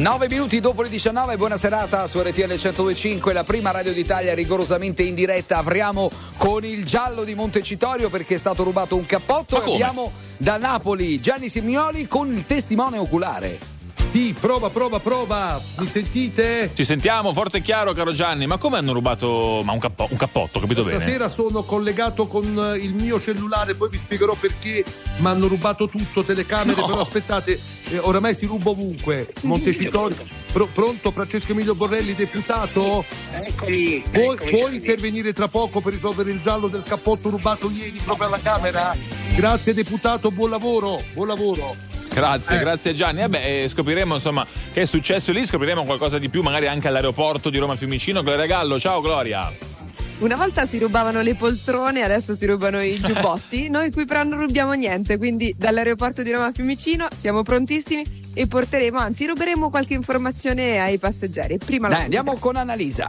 9 minuti dopo le 19, buona serata su RTL 1025, la prima radio d'Italia rigorosamente in diretta. Apriamo con il giallo di Montecitorio perché è stato rubato un cappotto e abbiamo da Napoli Gianni Simioli con il testimone oculare. Sì, prova, prova, prova. Mi sentite? Ci sentiamo forte e chiaro, caro Gianni. Ma come hanno rubato ma un, cappo, un cappotto, capito Stasera bene? Stasera sono collegato con eh, il mio cellulare, poi vi spiegherò perché mi hanno rubato tutto, telecamere, no. però aspettate, eh, oramai si ruba ovunque. Montecitorio. Pro, pronto Francesco Emilio Borrelli, deputato? Eccoli. Puoi, puoi intervenire tra poco per risolvere il giallo del cappotto rubato ieri proprio alla Camera? Grazie deputato, buon lavoro, buon lavoro. Grazie, eh. grazie Gianni. Vabbè, eh, scopriremo insomma che è successo lì, scopriremo qualcosa di più, magari anche all'aeroporto di Roma Fiumicino. Gloria Gallo, ciao Gloria. Una volta si rubavano le poltrone, adesso si rubano i giubbotti. Noi qui però non rubiamo niente, quindi dall'aeroporto di Roma Fiumicino siamo prontissimi e porteremo, anzi ruberemo qualche informazione ai passeggeri. Prima Dai, andiamo con Annalisa.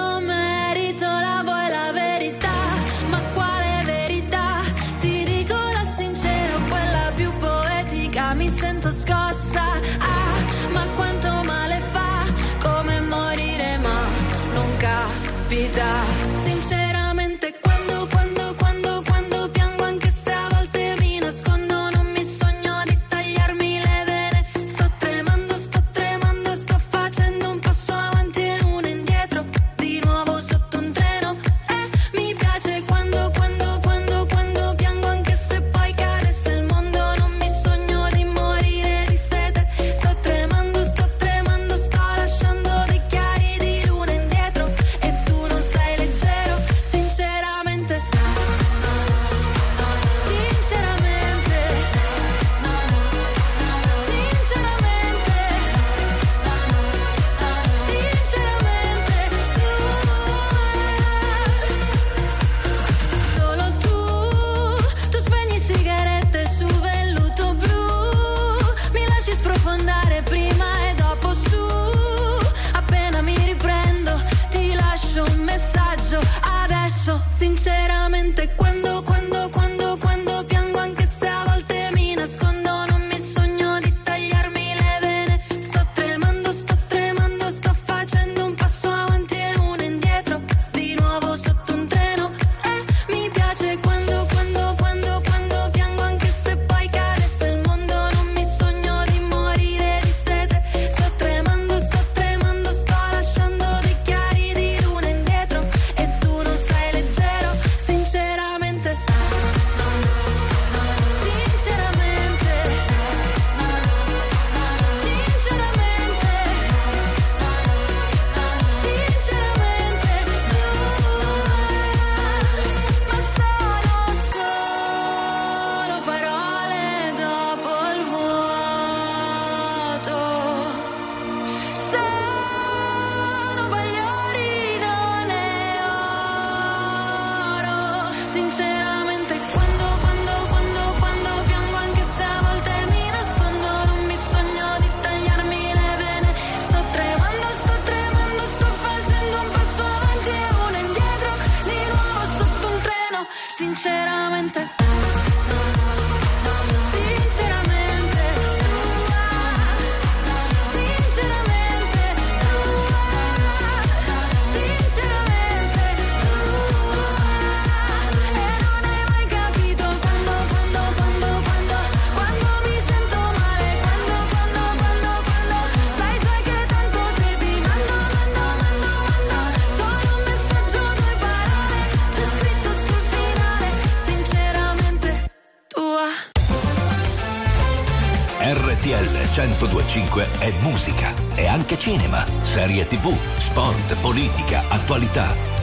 RTL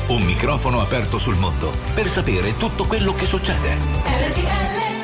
Un microfono aperto sul mondo per sapere tutto quello che succede. RTL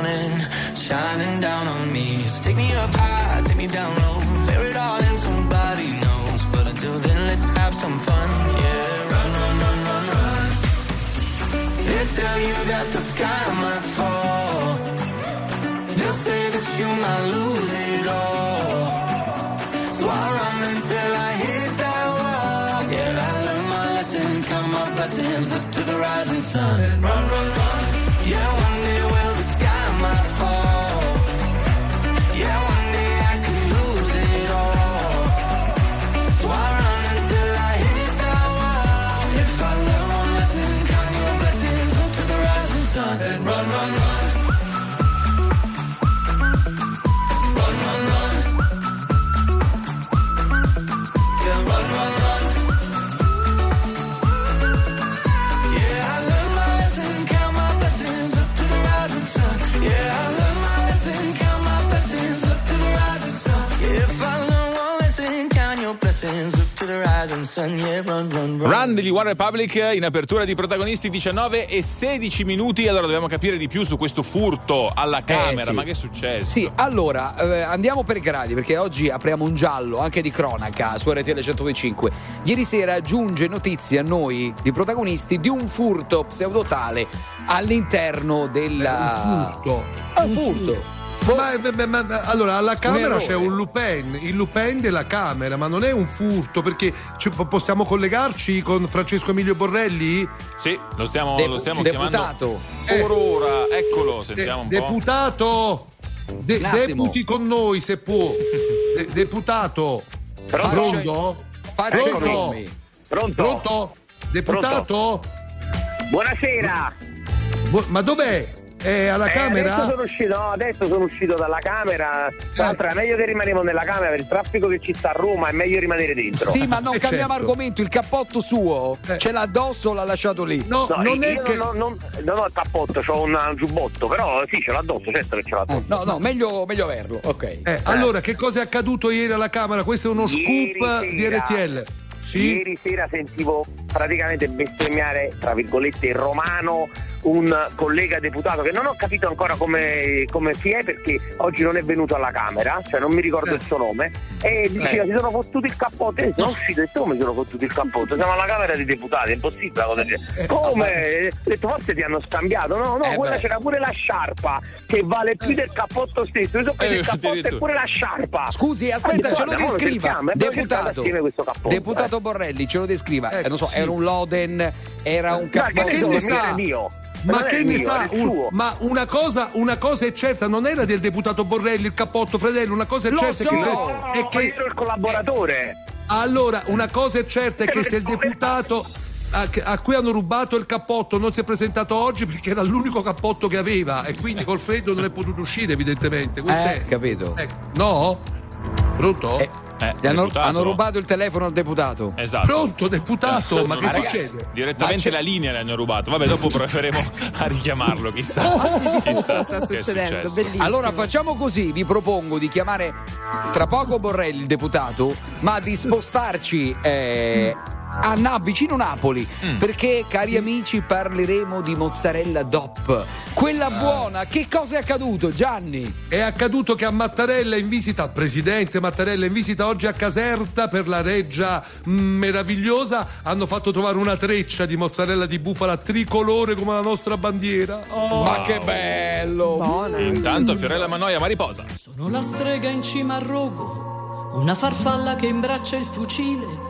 morning shining down on me. So take me up high, take me down low, bear it all and somebody knows. But until then, let's have some fun. Yeah, run, run, run, run, run. They tell you that the sky might fall. Run, degli One Republic in apertura di protagonisti 19 e 16 minuti. Allora dobbiamo capire di più su questo furto alla Camera. Eh, sì. Ma che è successo? Sì, allora eh, andiamo per gradi perché oggi apriamo un giallo anche di cronaca su RTL 125. Ieri sera giunge notizia a noi di protagonisti di un furto pseudotale all'interno della. Un furto. Ah, un furto. Ma, ma- ma- ma- allora, alla Camera c'è un Lupin, il Lupin della Camera, ma non è un furto perché ci- possiamo collegarci con Francesco Emilio Borrelli? Sì, lo stiamo, Depu- lo stiamo deputato. chiamando. Aurora, eccolo, De- sentiamo un po'. deputato! De- deputi con noi se può. De- deputato! Pronto? Faccia i Pronto? nomi. Pronto? Pronto? Deputato? Buonasera. Bu- ma dov'è? È alla Eh, Camera? adesso, sono uscito, no, adesso sono uscito dalla Camera. Tra l'altro è meglio che rimaniamo nella Camera per il traffico che ci sta a Roma, è meglio rimanere dentro. Sì, ma non Eh, cambiamo certo. argomento. Il cappotto suo Eh. ce l'ha addosso o l'ha lasciato lì? No, No, non è che. non, non, non ho il cappotto, ho un, un giubbotto, però sì, ce l'ho addosso, certo che ce l'ho Eh, addosso. no, no, meglio, meglio averlo. Ok. Eh, allora, che cosa è accaduto ieri alla Camera? Questo è uno Ieri scoop di sera. RTL. Sì? Ieri sera sentivo praticamente bestemmiare, tra virgolette, romano un collega deputato che non ho capito ancora come, come si è perché oggi non è venuto alla Camera, cioè non mi ricordo Eh. il suo nome, e diceva Eh. si sono fottuti il cappotto, e sono uscito e come si sono fottuti il cappotto? Siamo alla Camera dei Deputati, è impossibile cosa genere. Come? Ho detto forse ti hanno scambiato, no, no, Eh, quella beh. c'era pure la sciarpa che vale più del cappotto stesso, io so Eh, il cappotto e addirittura. pure la sciarpa. Scusi, aspetta, Ah, ce lo descriva. Deputato, cappotto, deputato eh. Borrelli, ce lo descriva. Eh, Eh, non so, sì. era un Loden, era un Ma che cappotto. che so, ne era mio. Ma che ne mio, sa? Un- ma una cosa, una cosa è certa, non era del deputato Borrelli il cappotto, fratello. Una cosa è Lo certa so! che, No, è che io ero il collaboratore. allora una cosa è certa è che se il deputato a, a cui hanno rubato il cappotto non si è presentato oggi perché era l'unico cappotto che aveva e quindi col freddo non è potuto uscire evidentemente. Questo Eh, è. capito. Ecco. No? Pronto? Eh, Eh, hanno, hanno rubato il telefono al deputato. Esatto. Pronto, deputato, ma che Ma ragazzi, succede? Direttamente la linea le hanno rubato. Vabbè, dopo proveremo a richiamarlo, chissà. Oggi di tutto Chissà sta succedendo, bellissimo. Allora facciamo così, vi propongo di chiamare tra poco Borrelli, il deputato, ma di spostarci eh, a Na- vicino Napoli, Mm. perché cari amici parleremo di mozzarella DOP, quella Ah. buona. Che cosa è accaduto Gianni? È accaduto che a Mattarella in visita, al presidente Mattarella in visita oggi a Caserta per la reggia mm, meravigliosa, hanno fatto trovare una treccia di mozzarella di bufala tricolore come la nostra bandiera. Oh. Ma che bello! Buona. Intanto Fiorella Manoia Mariposa. Sono la strega in cima al rogo, una farfalla che imbraccia il fucile,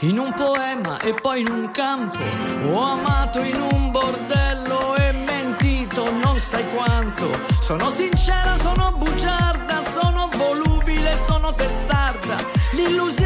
in un poema e poi in un campo. Ho amato in un bordello e mentito non sai quanto. Sono sincera, sono bugiarda, sono volubile, sono testarda. L'illusione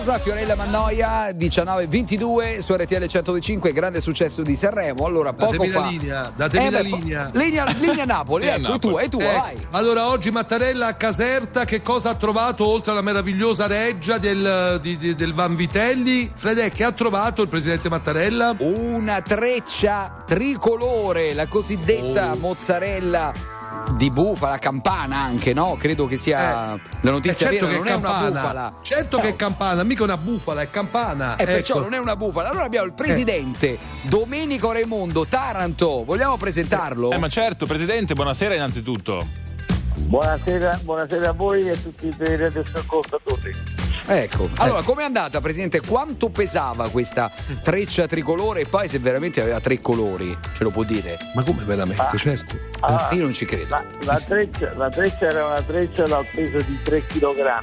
Mariposa, Fiorella Mannoia, 19-22 su RTL 125, grande successo di Sanremo. Allora, poco Datemi la fa. linea, datemi Eh la beh, po- linea. linea. linea Napoli, Linea ecco, Napoli. tu, è tua, Eh, vai. allora, oggi Mattarella a Caserta, che cosa ha trovato oltre alla meravigliosa reggia del, di- di- del Vanvitelli? Fredè, che ha trovato il presidente Mattarella? Una treccia tricolore, la cosiddetta Oh. mozzarella di bufala, campana anche, no? Credo che sia la notizia Eh, certo vera, che non è è una campana. bufala. Certo No. che è campana, mica una bufala, è campana. E perciò Ecco. non è una bufala. Allora abbiamo il presidente Domenico Raimondo Taranto. Vogliamo presentarlo? Eh, ma certo, presidente, buonasera innanzitutto. Buonasera, buonasera a voi e a tutti i radioascoltatori. Ecco. Allora, com'è andata, presidente? Quanto pesava questa treccia tricolore? E poi se veramente aveva tre colori, ce lo può dire? Ma come veramente, certo. Ah, Io non ci credo. La, la treccia, la treccia era una treccia dal peso di 3 kg,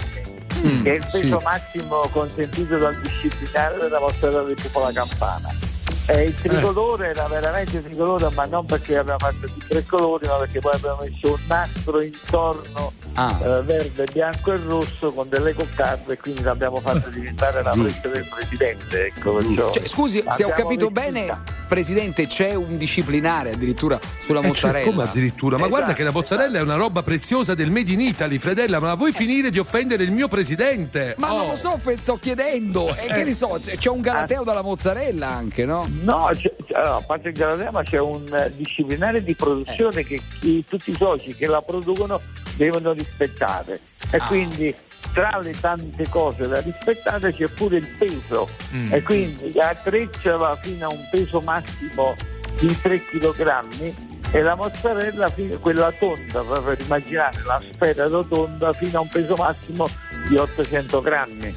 Mm, che è il peso sì. massimo consentito dal disciplinare della di Pupola Campana. E il tricolore era veramente tricolore, ma non perché abbiamo fatto di tre colori, ma perché poi abbiamo messo un nastro intorno Ah. eh, verde, bianco e rosso con delle coccarde e quindi l'abbiamo fatto diventare la freccia del presidente. Ecco, Cioè, scusi, se ho capito vestita. bene, presidente c'è un disciplinare addirittura sulla Eh, mozzarella. cioè, come addirittura? Ma Esatto, guarda che la mozzarella è una roba preziosa del Made in Italy, Fredella, ma vuoi finire di offendere il mio presidente? Ma Oh. non lo so, sto chiedendo. E che ne so, c'è- c'è un galateo dalla mozzarella anche, no? No, c'è- allora, a parte il Galatea, ma c'è un eh, disciplinare di produzione che i- tutti i soci che la producono devono rispettare. E quindi tra le tante cose da rispettare c'è pure il peso. E quindi la treccia va fino a un peso massimo di 3 kg e la mozzarella, quella tonda, per immaginare la sfera rotonda, fino a un peso massimo di 800 grammi.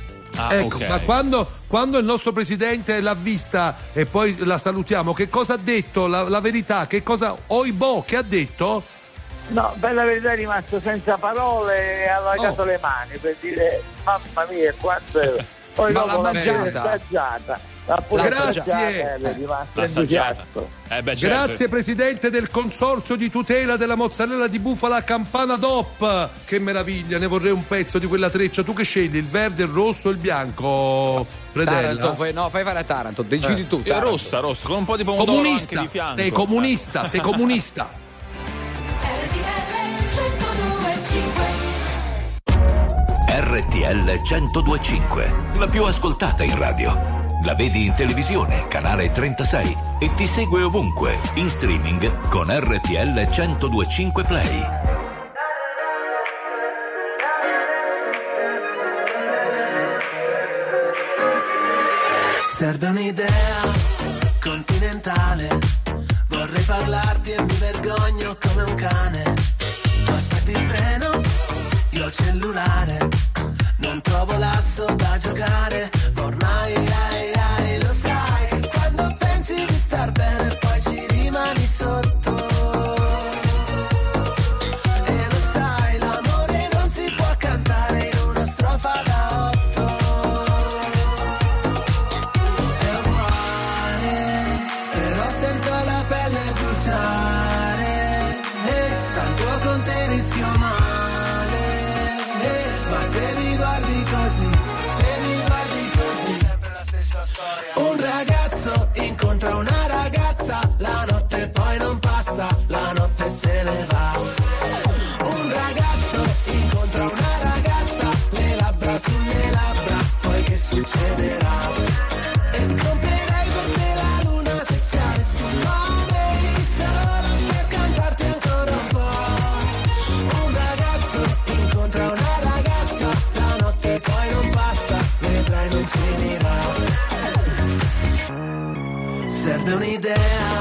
Ah, Ecco, ok. ma quando, quando il nostro presidente l'ha vista e poi la salutiamo, che cosa ha detto? La, la verità, che cosa. Oibo, che ha detto? No, per la verità è rimasto senza parole e ha allagato Oh. le mani per dire mamma mia quanto è... Poi Ma l'ha mangiata? Grazie. è. Eh beh, certo. Grazie presidente del consorzio di tutela della mozzarella di bufala Campana DOP. Che meraviglia, ne vorrei un pezzo di quella treccia. Tu che scegli, il verde, il rosso o il bianco? Fredella? Taranto, fai, no, fai fare a Taranto, decidi tu. Eh, Taranto. rossa, rossa, con un po' di pomodoro anche Comunista, di fianco. sei comunista, sei comunista. RTL 1025, la più ascoltata in radio. La vedi in televisione, canale 36 e ti segue ovunque, in streaming con RTL 1025 Play. Serve un'idea continentale. Vorrei parlarti e mi vergogno come un cane. Tu aspetti il treno, io il cellulare. Non trovo l'asso da giocare. ma Ormai ai, ai, Serve un'idea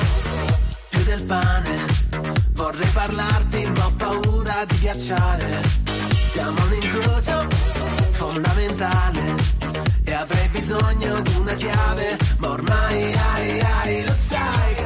più del pane. Vorrei parlarti, ma ho paura di ghiacciare. Siamo un incrocio fondamentale e avrei bisogno di una chiave, ma ormai ai ai lo sai che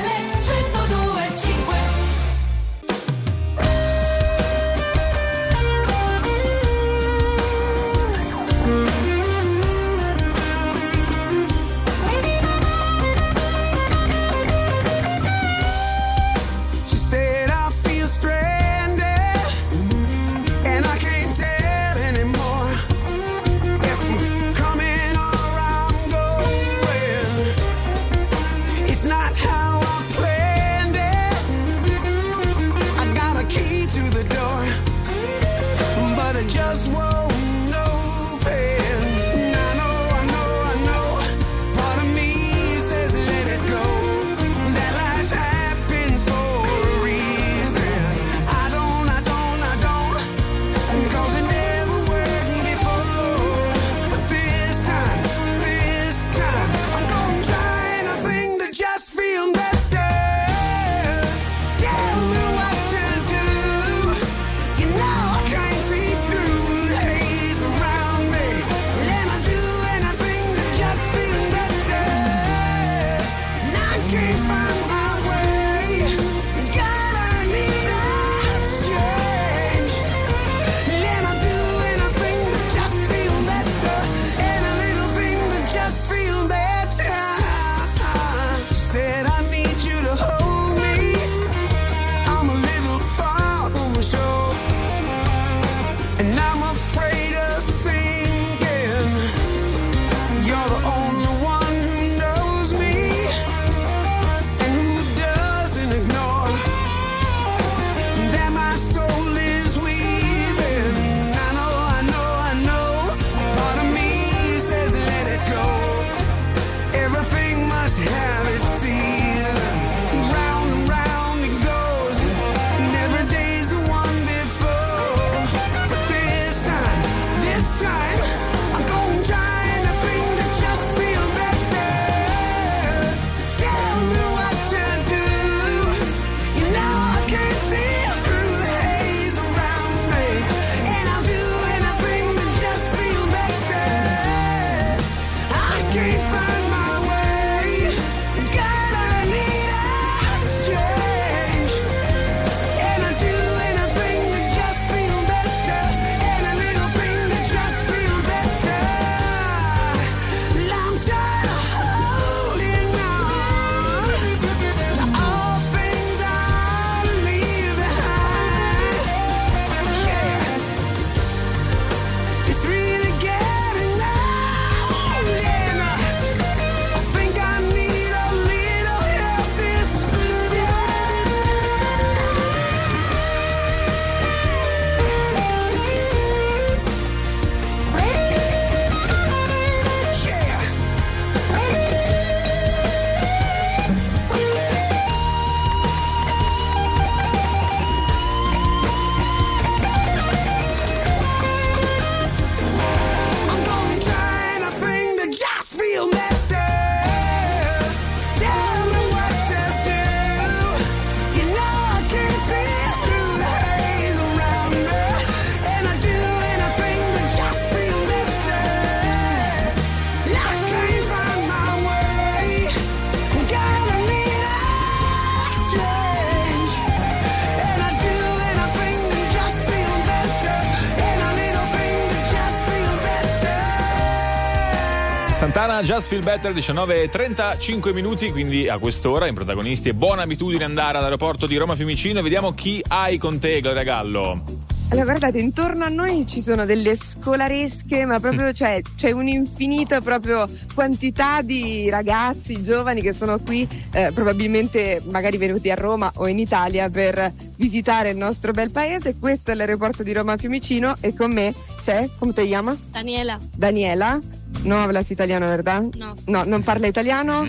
Santana, Just Feel Better, 19.35 minuti, quindi a quest'ora in protagonisti è buona abitudine andare all'aeroporto di Roma Fiumicino e vediamo chi hai con te, Gloria Gallo. Allora, guardate, intorno a noi ci sono delle scolaresche, ma proprio mm. cioè, c'è un'infinita proprio quantità di ragazzi, giovani che sono qui, eh, probabilmente magari venuti a Roma o in Italia per visitare il nostro bel paese. Questo è l'aeroporto di Roma Fiumicino e con me c'è, come ti chiamas? Daniela. Daniela. No hablas italiano, ¿verdad? No. No, no parla italiano.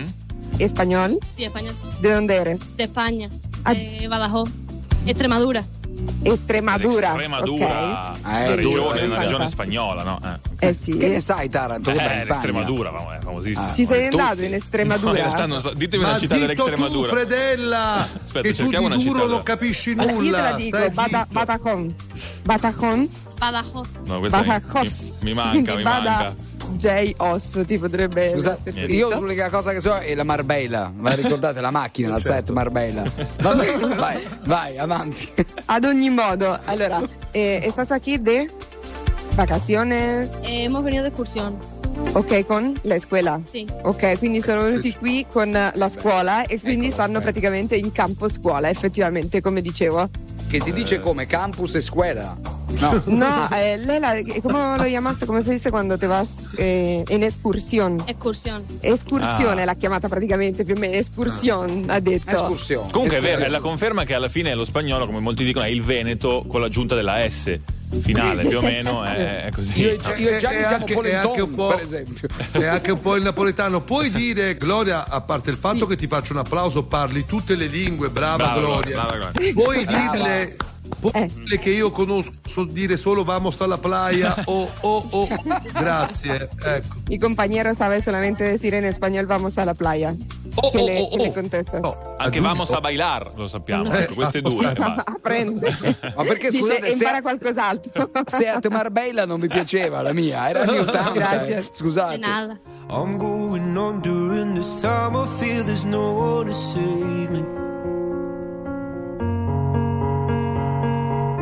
¿Español? Sí, español. ¿De dónde eres? De España. Ah. De Badajoz. Extremadura. Extremadura. Extremadura. Okay. Ah, regione, una regione spagnola, no? Ah, eh, eh sì. Che ne sai Taranto? Eh, l'Estremadura, è famosissima. Ah, Ci sei tutti. andato in Estremadura? No, in realtà non so. Ditemi Ma una città dell'Extremadura. Tu, Fredella! Aspetta, che cerchiamo una città. non capisci nulla. Allora, te la dico, Badajoz. No, Badajoz. Mi, mi manca, mi bada... manca. J. Os ti potrebbe Scusa, essere io l'unica cosa che so è la Marbella. Ma ricordate la macchina, la set Marbella. Vabbè, vai, vai, avanti. Ad ogni modo, allora, eh, ¿estás aquí de vacaciones? Eh, hemos venido de excursión. Ok, con la escuela. Sì. Ok, quindi sono venuti qui con la scuola e quindi stanno praticamente in campo scuola, effettivamente, come dicevo. Che si dice come campus e scuola. No. No, eh, lei la, ¿cómo lo llamaste? ¿Cómo se dice cuando te vas eh, en excursión? Excursión. Escursione Ah. l'ha chiamata praticamente più o meno, escursione ha detto. Escursione. Comunque è vero, è la conferma che alla fine lo spagnolo, come molti dicono, è il Veneto con l'aggiunta della S finale, più o meno è, così. Io, Gia- io Gianni E siamo anche- Polenton, po'- per esempio. E anche un po' il napoletano. Puoi dire, Gloria, a parte il fatto che ti faccio un applauso, parli tutte le lingue, brava, Brava, Gloria. brava, Gloria. Puoi Brava. dirle. Eh. che io conosco so dire solo vamos alla playa o oh, oh, grazie ecco Mi compañero sabe solamente decir en español vamos a la playa. Oh, ¿Qué oh, le, oh, le oh. contestas? No, Anche vamos a bailar, lo sappiamo. ecco, queste due. e basta. Aprende. Ma perché Dice, scusate, se, impara qualcos'altro. Seat Marbella non mi piaceva la mia, era anni 80. Grazie. eh. Scusate. I'm going on during this time. I feel there's no one to save me.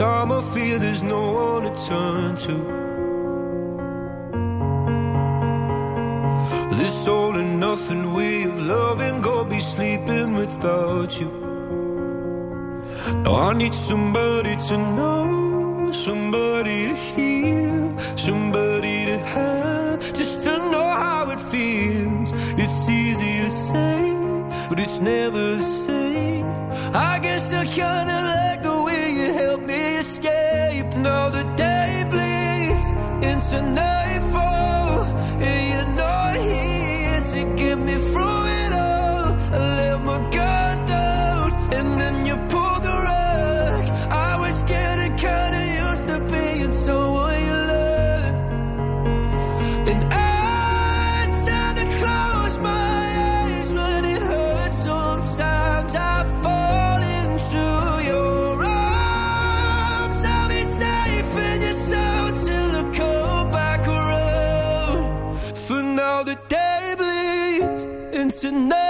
time I feel there's no one to turn to. This all and nothing way of loving, go be sleeping without you. Now I need somebody to know, somebody to hear, somebody to have, just to know how it feels. It's easy to say, but it's never the same. I guess I kinda like the way you help me escape. Now the day bleeds into nightfall, to know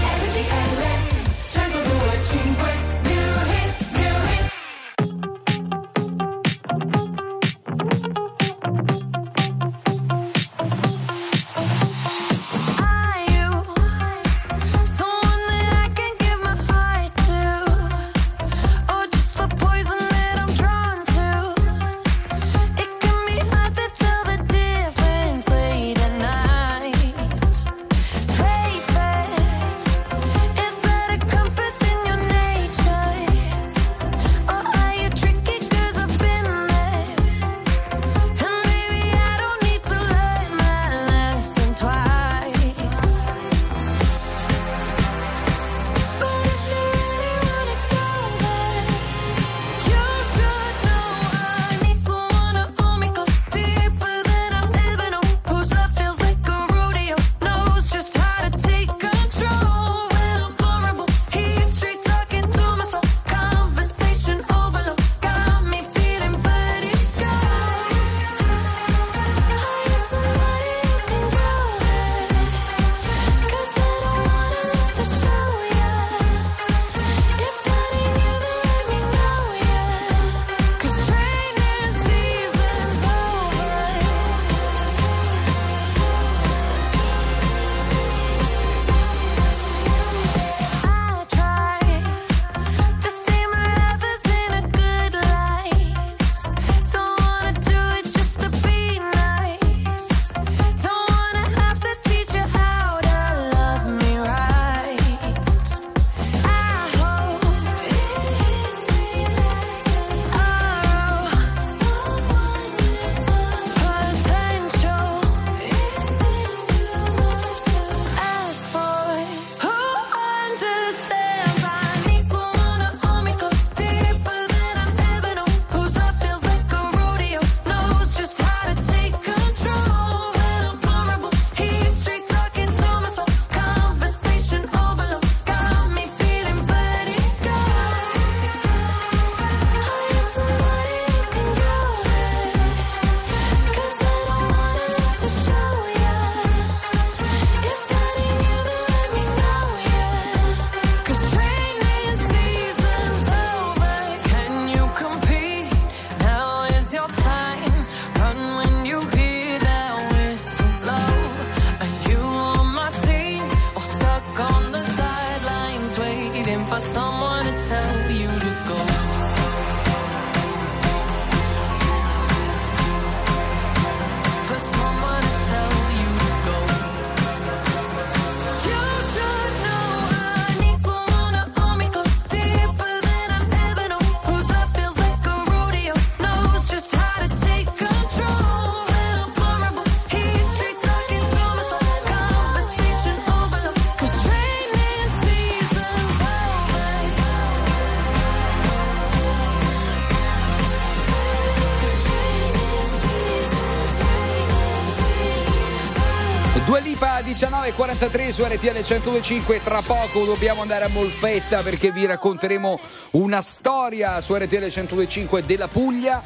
Due Lipa 19.43 su RTL 1025 tra poco dobbiamo andare a Molfetta perché vi racconteremo una storia su RTL 1025 della Puglia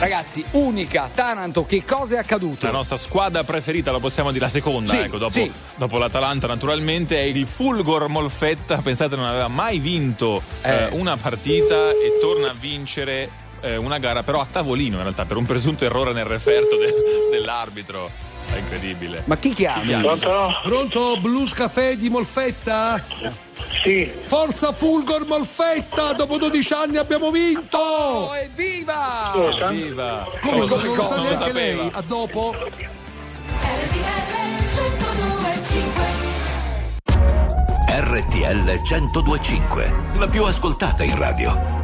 ragazzi unica Taranto che cosa è accaduto? La nostra squadra preferita, lo possiamo dire la seconda, Sì, ecco, dopo, sì. dopo l'Atalanta naturalmente, è il Fulgor Molfetta, pensate non aveva mai vinto eh, una partita e torna a vincere eh, una gara però a tavolino in realtà per un presunto errore nel referto de- dell'arbitro. È incredibile. Ma chi chiama? Pronto? Pronto? Blues Café di Molfetta? Sì. Forza Fulgor Molfetta! Dopo 12 anni abbiamo vinto! Oh, evviva! Cosa? Viva! Come lo come sa- non sa non lo neanche lei? A dopo? RTL 1025, la più ascoltata in radio.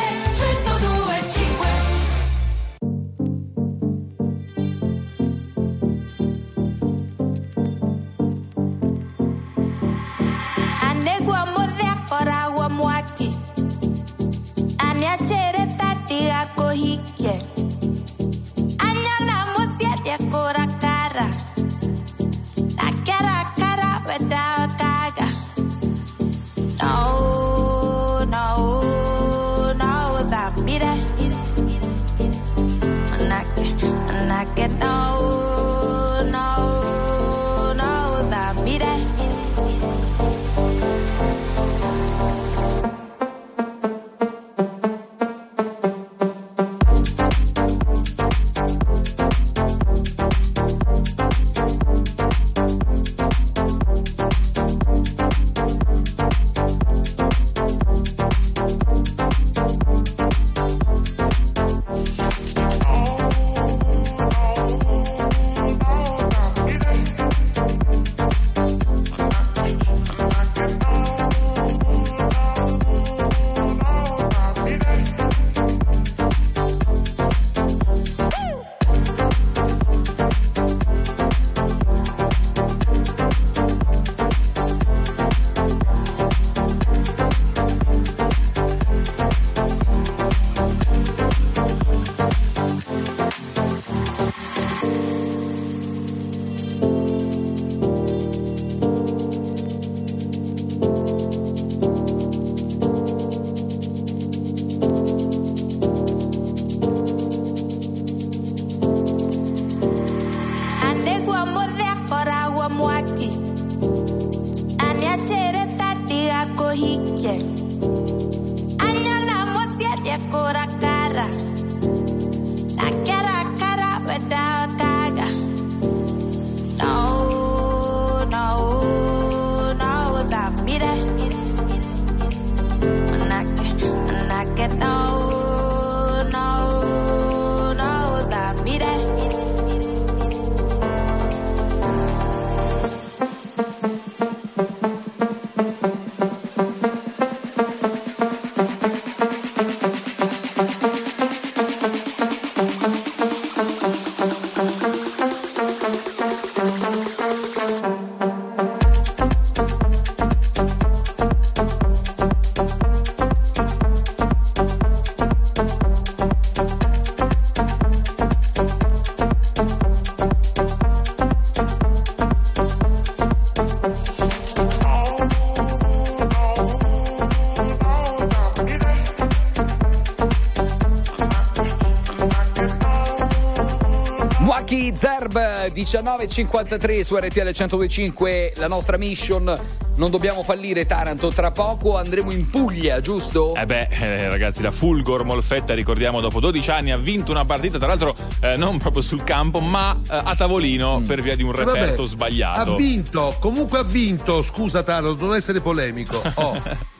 Zerb 19.53 su RTL 1025 la nostra mission non dobbiamo fallire Taranto tra poco andremo in Puglia giusto? Eh beh eh, ragazzi la Fulgor Molfetta ricordiamo dopo 12 anni ha vinto una partita tra l'altro eh, non proprio sul campo ma eh, a tavolino per via di un referto Vabbè, sbagliato Ha vinto, comunque ha vinto. Scusa, Taro, non essere polemico. Oh.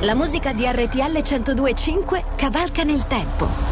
La musica di RTL 1025 cavalca nel tempo.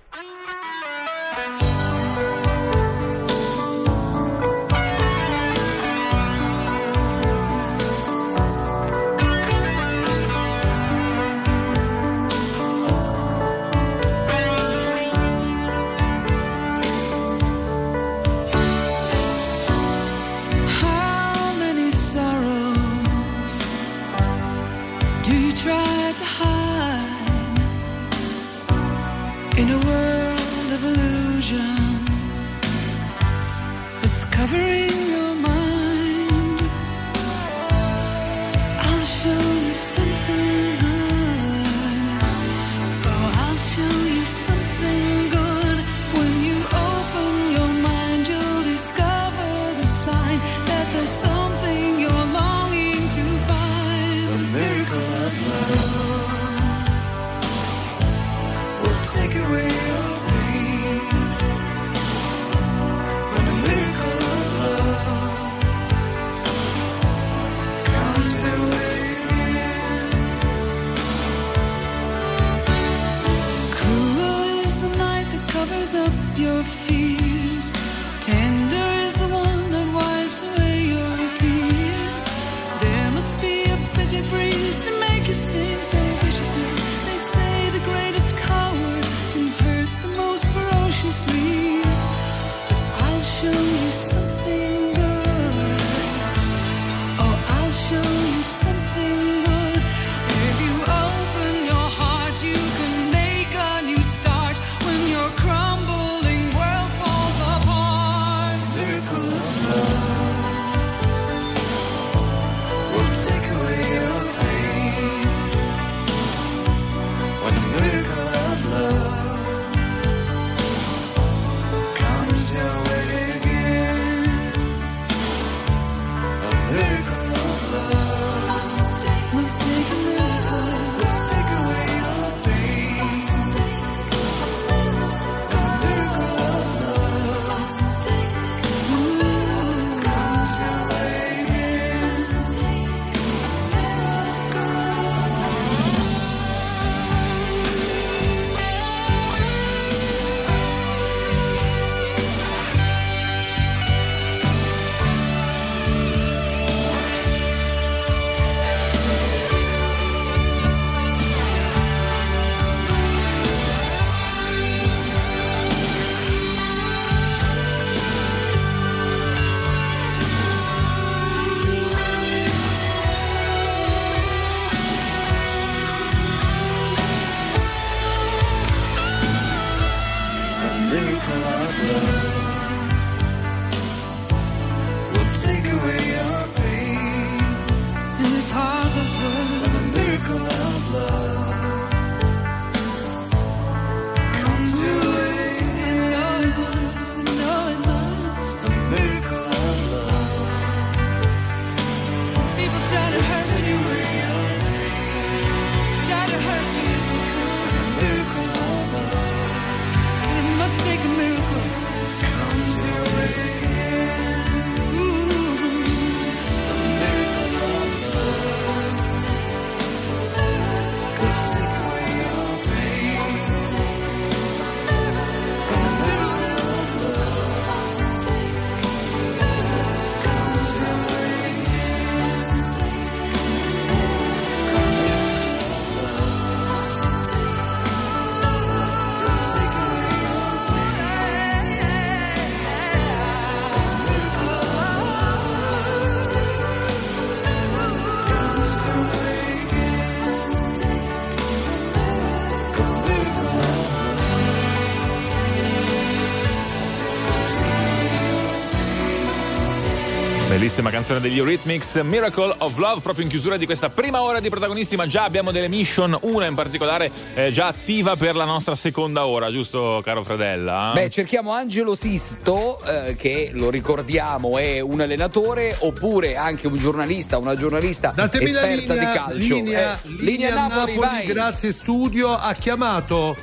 Bellissima canzone degli Eurythmics, Miracle of Love, proprio in chiusura di questa prima ora di protagonisti, ma già abbiamo delle mission, una in particolare eh, già attiva per la nostra seconda ora, giusto caro Fredella? Beh, cerchiamo Angelo Sisto, eh, che lo ricordiamo è un allenatore, oppure anche un giornalista, una giornalista Datemi esperta linea, di calcio. Linea, Eh, linea Napoli, vai. grazie studio, ha chiamato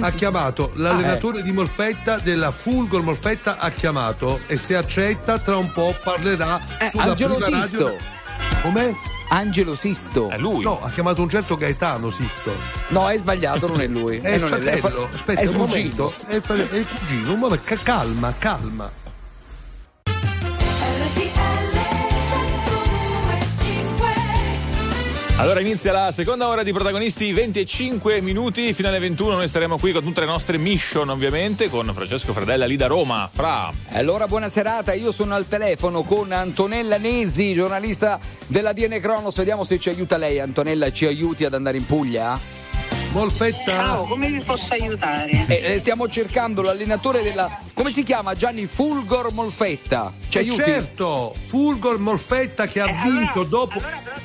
ha chiamato l'allenatore Ah, di Molfetta della Fulgor Molfetta ha chiamato e se accetta tra un po' parlerà Eh, sulla Angelo prima Sisto. radio com'è? Angelo Sisto. È lui. No, ha chiamato un certo Gaetano Sisto. No, è sbagliato, non è lui. È Eh, il non è- è fratello. fa- Aspetta è il un cugino. momento. È il, è cugino. Un momento. Ca- Calma, calma. Allora inizia la seconda ora di protagonisti, 25 minuti fino alle 21. Noi saremo qui con tutte le nostre mission, ovviamente, con Francesco Fredella lì da Roma. Fra. Allora, buona serata. Io sono al telefono con Antonella Nesi, giornalista della DN Cronos. Vediamo se ci aiuta lei. Antonella, ci aiuti ad andare in Puglia? Molfetta. Ciao, come vi posso aiutare? Eh, eh, stiamo cercando l'allenatore della. Come si chiama? Gianni Fulgor Molfetta. Ci E aiuti? certo, Fulgor Molfetta che ha Eh, vinto allora- dopo. Allora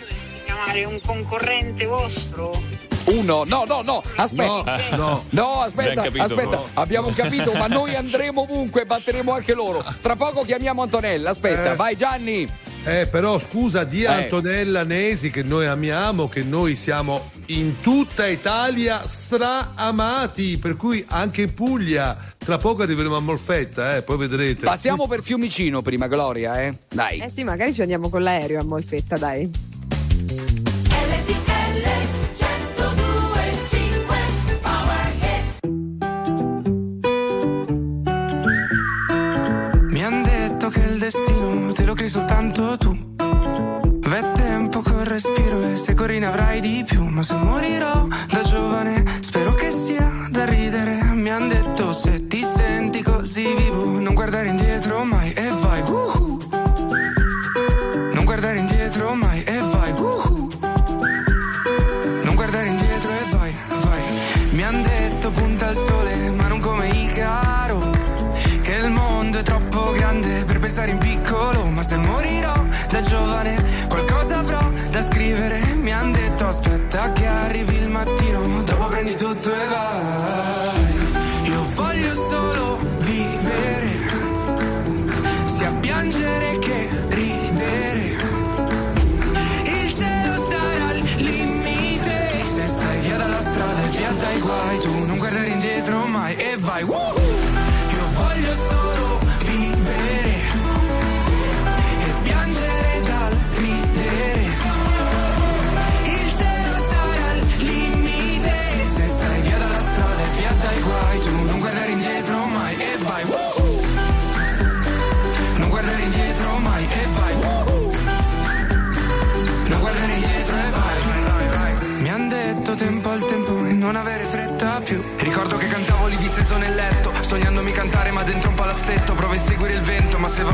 chiamare un concorrente vostro? Uno, no, no, no, aspetta. No, no. No, aspetta, Abbiamo capito, aspetta, no. abbiamo capito, ma noi andremo ovunque, batteremo anche loro. Tra poco chiamiamo Antonella, aspetta, Eh. vai Gianni. Eh, però scusa, di Eh. Antonella Nesi che noi amiamo, che noi siamo in tutta Italia straamati, per cui anche in Puglia tra poco arriveremo a Molfetta, eh, poi vedrete. Passiamo per Fiumicino prima, Gloria, eh? Dai. Eh sì, magari ci andiamo con l'aereo a Molfetta, dai. lucri soltanto tu. V'è tempo che respiro e se corri ne avrai di più. Ma se morirò da giovane, spero che sia da ridere. Mi han detto se ti senti così vivo, non guardare indietro mai e vai. Uh-huh.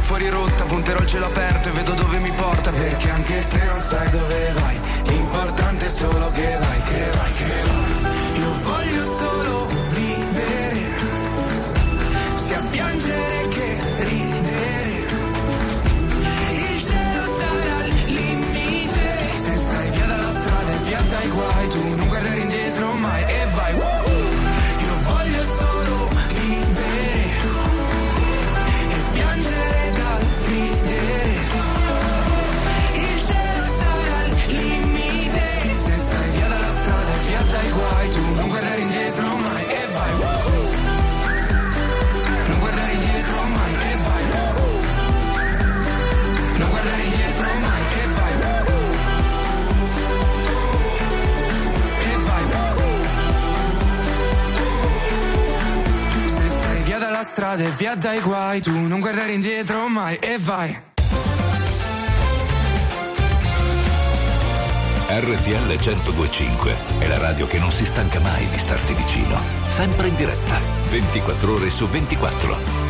fuori rotta, punterò il cielo aperto e vedo dove mi porta. Perché anche se non sai dove vai, l'importante è solo che vai, che vai, che vai. Io voglio solo vivere, sia piangere che ridere. Il cielo sarà il limite, se stai via dalla strada e via dai guai, tu non la strada e via dai guai, tu non guardare indietro mai e vai. RTL 1025 è la radio che non si stanca mai di starti vicino, sempre in diretta, 24 ore su 24.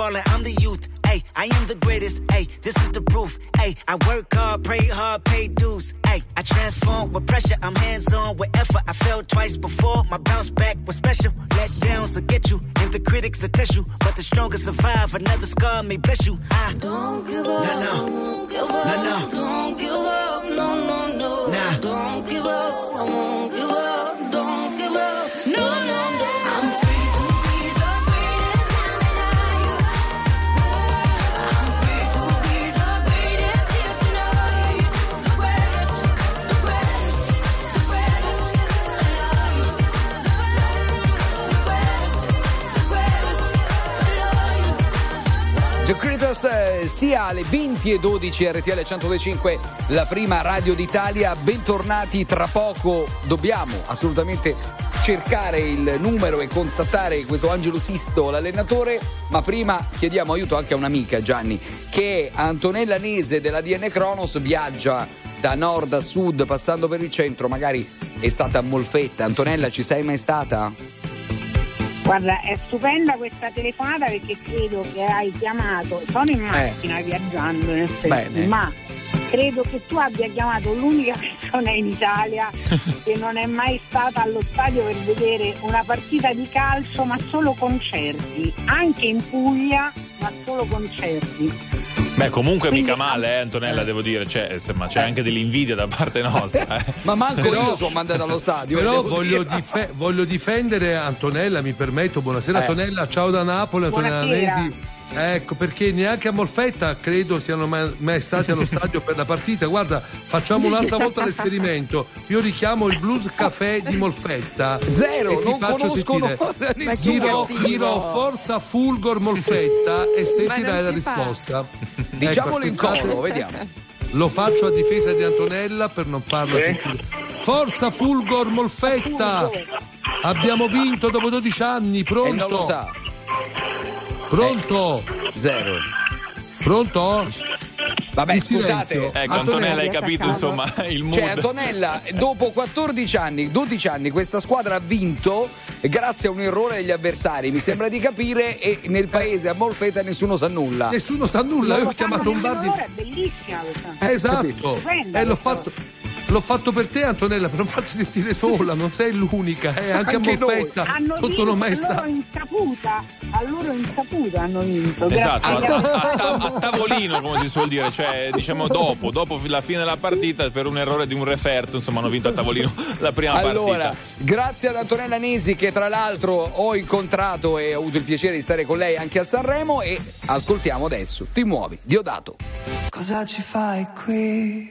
falling 20 12 RTL 1025, la prima radio d'Italia. Bentornati tra poco. Dobbiamo assolutamente cercare il numero e contattare questo Angelo Sisto, l'allenatore, ma prima chiediamo aiuto anche a un'amica Gianni, che è Antonella Nese della DN Kronos, viaggia da nord a sud passando per il centro, magari è stata a Molfetta. Antonella, ci sei mai stata? Guarda, è stupenda questa telefonata perché credo che hai chiamato, sono in macchina viaggiando nel senso, ma credo che tu abbia chiamato l'unica persona in Italia che non è mai stata allo stadio per vedere una partita di calcio ma solo concerti, anche in Puglia ma solo concerti. Beh, comunque mica male, eh, Antonella, devo dire. Cioè, insomma, c'è anche dell'invidia da parte nostra. eh. Ma manco Però- io sono mandato allo stadio. eh, Però voglio, dife- voglio difendere Antonella, mi permetto. Buonasera Eh. Antonella, ciao da Napoli, Antonella Buonasera. Nesi. Ecco, perché neanche a Molfetta credo siano mai, mai stati allo stadio per la partita. Guarda, facciamo un'altra volta l'esperimento. Io richiamo il Blues Café di Molfetta. Zero, e ti non faccio conoscono nessuno. Cattivo. dirò forza Fulgor Molfetta e sentirai la si fa. Diciamolo in Ecco, coro, vediamo. Lo faccio a difesa di Antonella per non farla Sì. sentire. Forza Fulgor Molfetta! Abbiamo vinto dopo 12 anni, pronto? E non lo sa. Pronto? Zero. Pronto? Vabbè, In scusate. Ecco, Antonella, hai capito, insomma, il mood. Cioè, Antonella, dopo 14 anni, 12 anni, questa squadra ha vinto grazie a un errore degli avversari. Mi sembra di capire, e nel paese a Molfetta nessuno sa nulla. Nessuno sa nulla, io ho chiamato un bar di... È bellissima questa. Esatto, eh, l'ho, fatto, l'ho fatto per te Antonella, per non farti sentire sola, non sei l'unica, eh, anche, Anche a Molfetta Hanno non sono vinto mai a loro stato. insaputa, a loro insaputa hanno vinto. Esatto, a, a- a- a- tavolino come si suol dire, cioè diciamo dopo, dopo la fine della partita per un errore di un referto, insomma hanno vinto a tavolino la prima Allora, partita. grazie ad Antonella Nesi che tra l'altro ho incontrato e ho avuto il piacere di stare con lei anche a Sanremo e ascoltiamo adesso Ti muovi, Diodato. Cosa ci fai qui?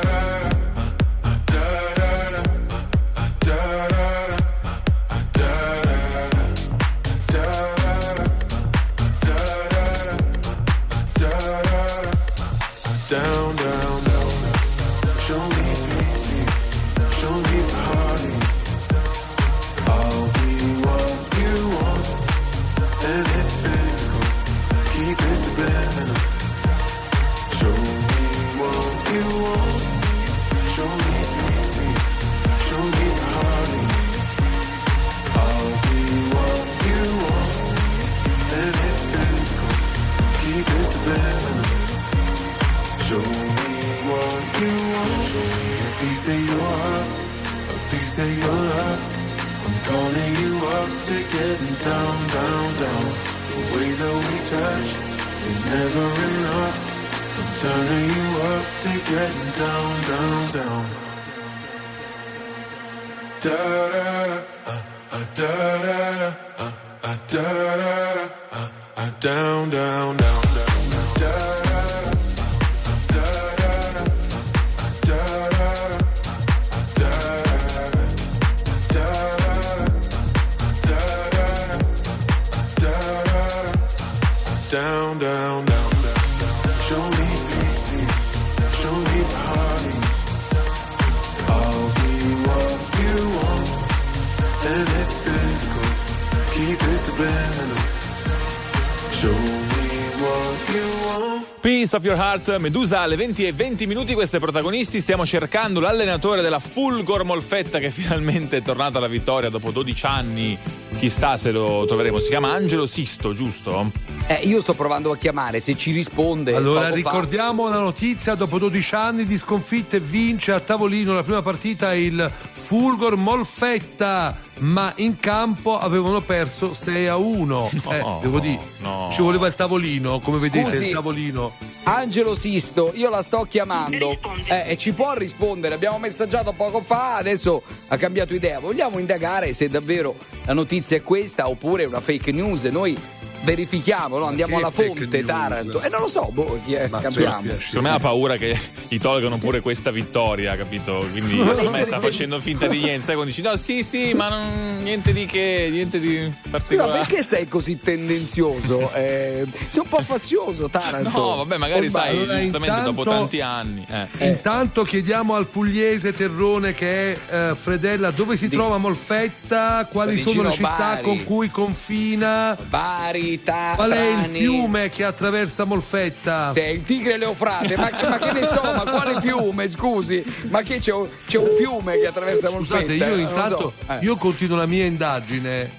Heart, Medusa alle 20 e 20 minuti, queste protagonisti. Stiamo cercando l'allenatore della Fulgor Molfetta che finalmente è tornato alla vittoria dopo 12 anni. Chissà se lo troveremo. Si chiama Angelo Sisto, giusto? Eh, io sto provando a chiamare, se ci risponde. Allora poco fa- ricordiamo la notizia, dopo 12 anni di sconfitte vince a tavolino la prima partita il Fulgor Molfetta, ma in campo avevano perso 6 a 1. eh, devo dire, no. ci voleva il tavolino, come vedete Scusi. il tavolino. Angelo Sisto, io la sto chiamando eh, e ci può rispondere. Abbiamo messaggiato poco fa, adesso ha cambiato idea. Vogliamo indagare se davvero la notizia è questa oppure è una fake news. Noi verifichiamo, no? andiamo alla fonte news? Taranto. E non lo so, boh, chi è? Ma Capiamo. Secondo me ha paura che gli tolgano pure questa vittoria, capito? Quindi secondo me sta facendo finta di niente. Sai quando dici no, sì, sì, ma non- niente di che, niente di particolare. perché sei così tendenzioso? Eh, sei un po' fazioso, Taranto. No, vabbè, magari O sai? Allora, giustamente dopo intanto- tanti anni. eh. Intanto chiediamo al pugliese Terrone che è eh, Fredella dove si Di- trova Molfetta, quali Vicino sono le città Bari. con cui confina, Bari, ta- qual è il fiume che attraversa Molfetta. Sì, il Tigre Leofrate, ma, ma che ne so, ma quale fiume, scusi? Ma che c'è un, c'è un fiume che attraversa Molfetta? Scusate, io intanto so. Eh. io continuo la mia indagine.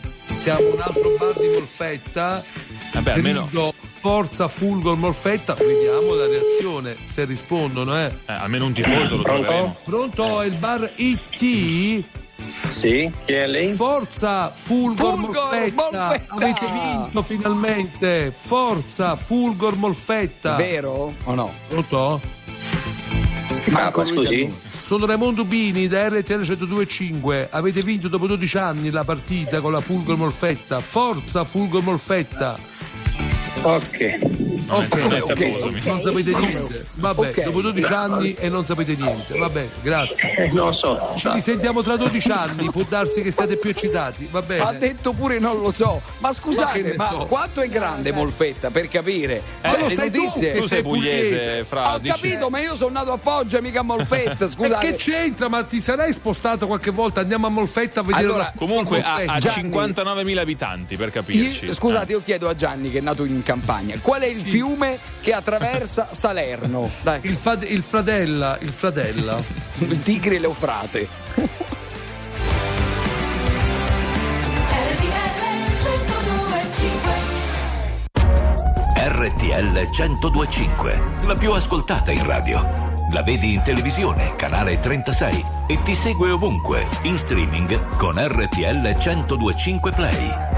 Siamo un altro bar di Molfetta. Vabbè, almeno- grido Forza Fulgor Molfetta, vediamo la reazione se rispondono, eh. Eh, almeno un tifoso lo troveremo. Pronto? È il bar IT? Sì, chi è lei? Forza Fulgor, Fulgor Molfetta. Molfetta! Avete vinto finalmente. Forza Fulgor Molfetta. Vero o no? Pronto? Manco ma scusi? Sono Raimondo Bini da RTL 1025. Avete vinto dopo 12 anni la partita con la Fulgor Molfetta. Forza Fulgor Molfetta. Ok. Non è- Ok, non è ok, tabù, non sapete niente. Vabbè, dopo 12 anni e non sapete niente. Va bene, grazie. Eh, non lo so. Ci risentiamo tra 12 anni, può darsi che siate più eccitati. Va bene. Ha detto pure non lo so. Ma Ma scusate, ma, ne so. quanto è grande Molfetta per capire? Eh, Cioè, le tu notizie. che Tu sei pugliese, fra Ho dici- capito, ma io sono nato a Foggia, mica a Molfetta. E Scusate. che c'entra? Ma ti sarai spostato qualche volta? Andiamo a Molfetta a vedere Allora, la- Comunque ha, ha Gianni. 59.000 abitanti per capirci. Io- scusate, io chiedo a Gianni che è nato in campagna, qual è il fiume che attraversa Salerno? Dai, Il, fad- il fratella, il fratella. il Tigri e l'Eufrate. RTL 1025, la più ascoltata in radio. La vedi in televisione, canale 36 e ti segue ovunque, in streaming con RTL 1025 Play.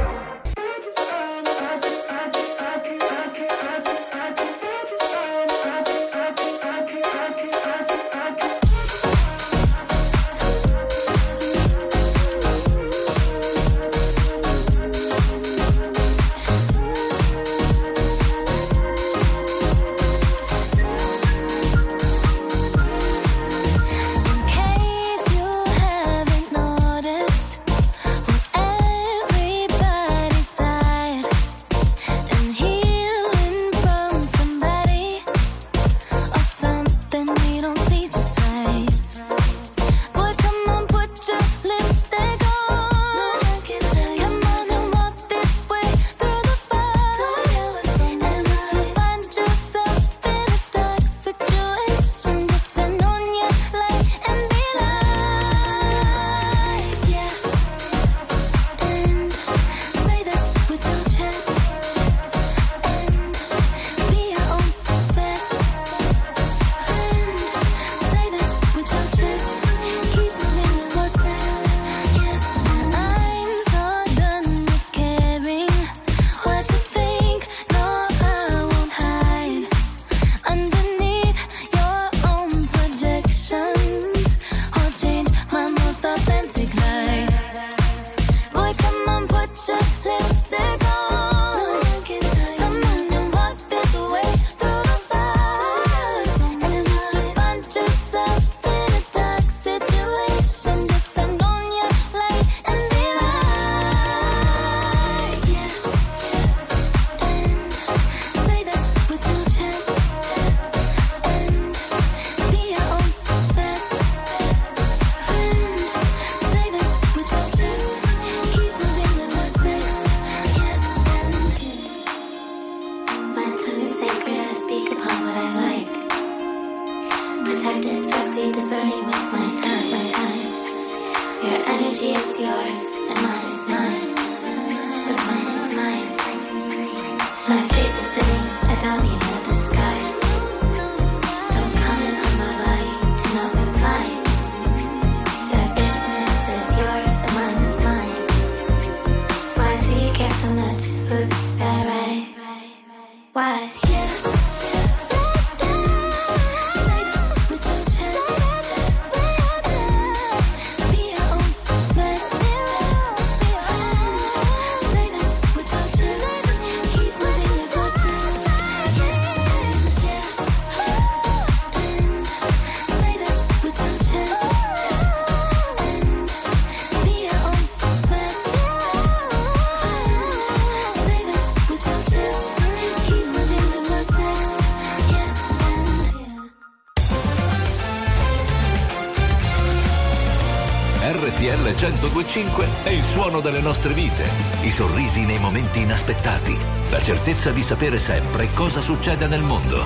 1025 è il suono delle nostre vite, i sorrisi nei momenti inaspettati, la certezza di sapere sempre cosa succede nel mondo.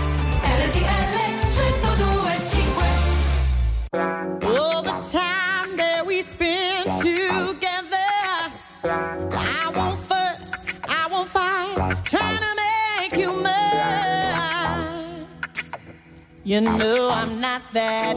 All the time that we spend together, I won't fuss, I won't fight, trying to make you mine. You know I'm not that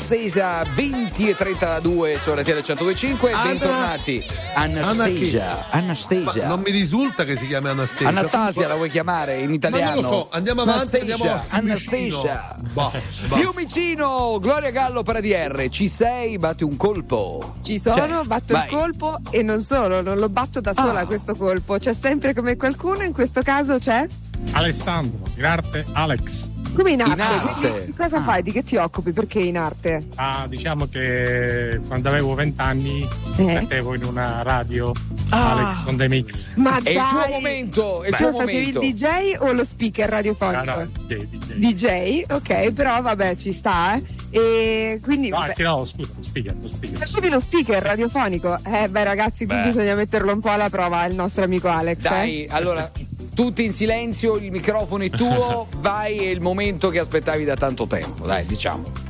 Anastasia 20 e 32 su RTL 1025. Anna- Bentornati. Anastasia. Ma Anastasia. non mi risulta che si chiami Anastasia. Anastasia la vuoi chiamare in Ma italiano? non lo so, andiamo avanti, andiamo Anastasia. a Fiumicino. Anastasia. Bah, bah. Fiumicino, Gloria Gallo per ADR. Ci sei? Batti un colpo. Ci sono, Cioè, batto vai. il colpo e non solo, non lo batto da sola Ah. questo colpo. C'è sempre come qualcuno, in questo caso c'è? Alessandro, Grarte Alex. Come in arte. In arte. Quindi cosa fai? Di che ti occupi? Perché in arte? Ah, diciamo che quando avevo vent'anni Eh. mettevo in una radio Ah. Alex on the mix. Ma È il tuo momento, è il Tu tuo facevi momento. il DJ o lo speaker Ah, radiofonico? no, DJ, DJ. DJ, ok, però vabbè, ci sta, eh. E quindi No, anzi no, scusa, lo speaker, lo speaker. facevi lo speaker radiofonico. Eh, beh, ragazzi, qui Beh. bisogna metterlo un po' alla prova, il nostro amico Alex. eh. Dai, allora, tutti in silenzio, il microfono è tuo, vai, è il momento che aspettavi da tanto tempo, dai, diciamo.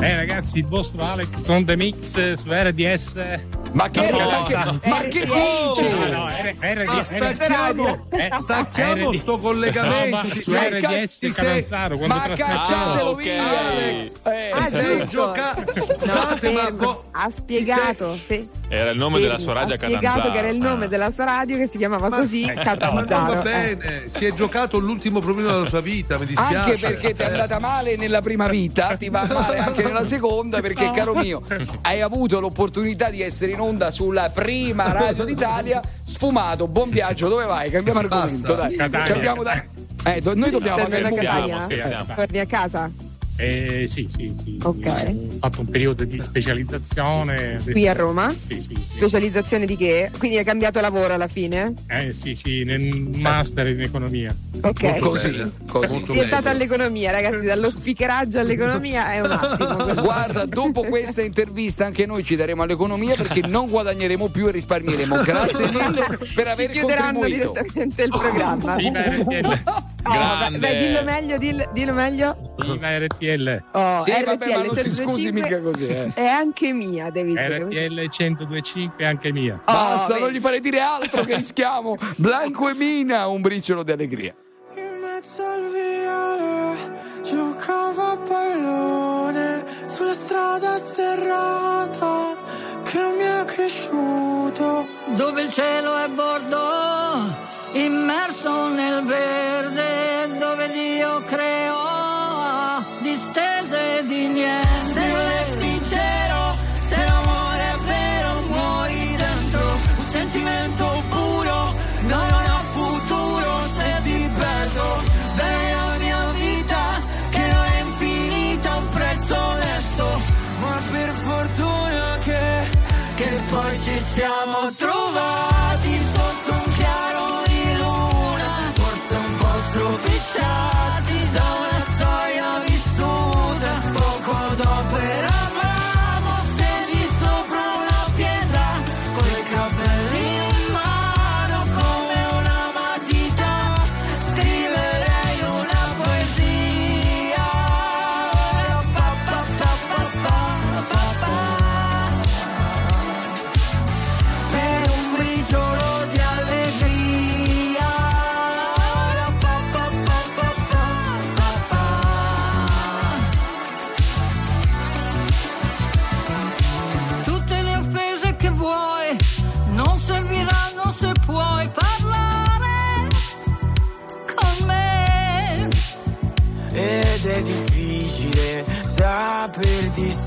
Eh ragazzi, il vostro Alex on the mix eh, su RDS. Ma che, No, ma che, no. ma che No, dici? no, R- RDS. Ma stacchiamo, Eh, stacchiamo RD. sto collegamento. No, ma su RDS sei- Catanzaro, quando Ma cacciatelo Ah, via, Alex. Eh, Ah, Sei giusto. giocato. No, Scusate, ma ha spiegato. Era il nome della sua radio a ha spiegato Catanzaro. che era il nome della sua radio che si chiamava così Ma Catanzaro. va Eh. bene, si è giocato l'ultimo problema della sua vita, mi dispiace. Anche perché ti è andata male nella prima vita, ti va male anche nella seconda, perché, caro mio, hai avuto l'opportunità di essere in onda sulla prima radio d'Italia. Sfumato, buon viaggio, dove vai? Cambiamo argomento, dai. Catania. Ci abbiamo da- Eh, do- noi dobbiamo nella scherziamo, Catania? Torni a casa? Eh, sì, sì, sì. Ok. Ho fatto un periodo di specializzazione. adesso- Qui a Roma? Sì, sì, sì. Specializzazione di che? Quindi hai cambiato lavoro alla fine? Eh, sì, sì, nel master in economia. Ok. Così, così. Molto Si è stato all'economia, ragazzi, dallo speakeraggio all'economia è un attimo. Guarda, dopo questa intervista anche noi ci daremo all'economia perché non guadagneremo più e risparmieremo. Grazie mille per Ci aver chiuderanno contribuito. direttamente il programma. Viva RTL! Oh, vai, dillo meglio, dillo, dillo meglio. Viva RTL! Oh, Sì, RTL vabbè, ma non ti 105 scusi mica così, eh. È anche mia, devi dire. RTL 1025 anche mia. Basta, Oh, non vedi. gli farei dire altro che rischiamo. Blanco e Mina, un briciolo di allegria. In mezzo al viale giocavo a pallone sulla strada sterrata che mi è cresciuto. dove il cielo è bordo, immerso nel verde, dove Dio creò stese di niente. Se non è sincero, se l'amore è vero, muori dentro. Un sentimento puro, no, non ha futuro se ti perdo. Bene la mia vita, che non è infinita, un prezzo onesto. Ma per fortuna che, che poi ci siamo trovati. Saper distinguere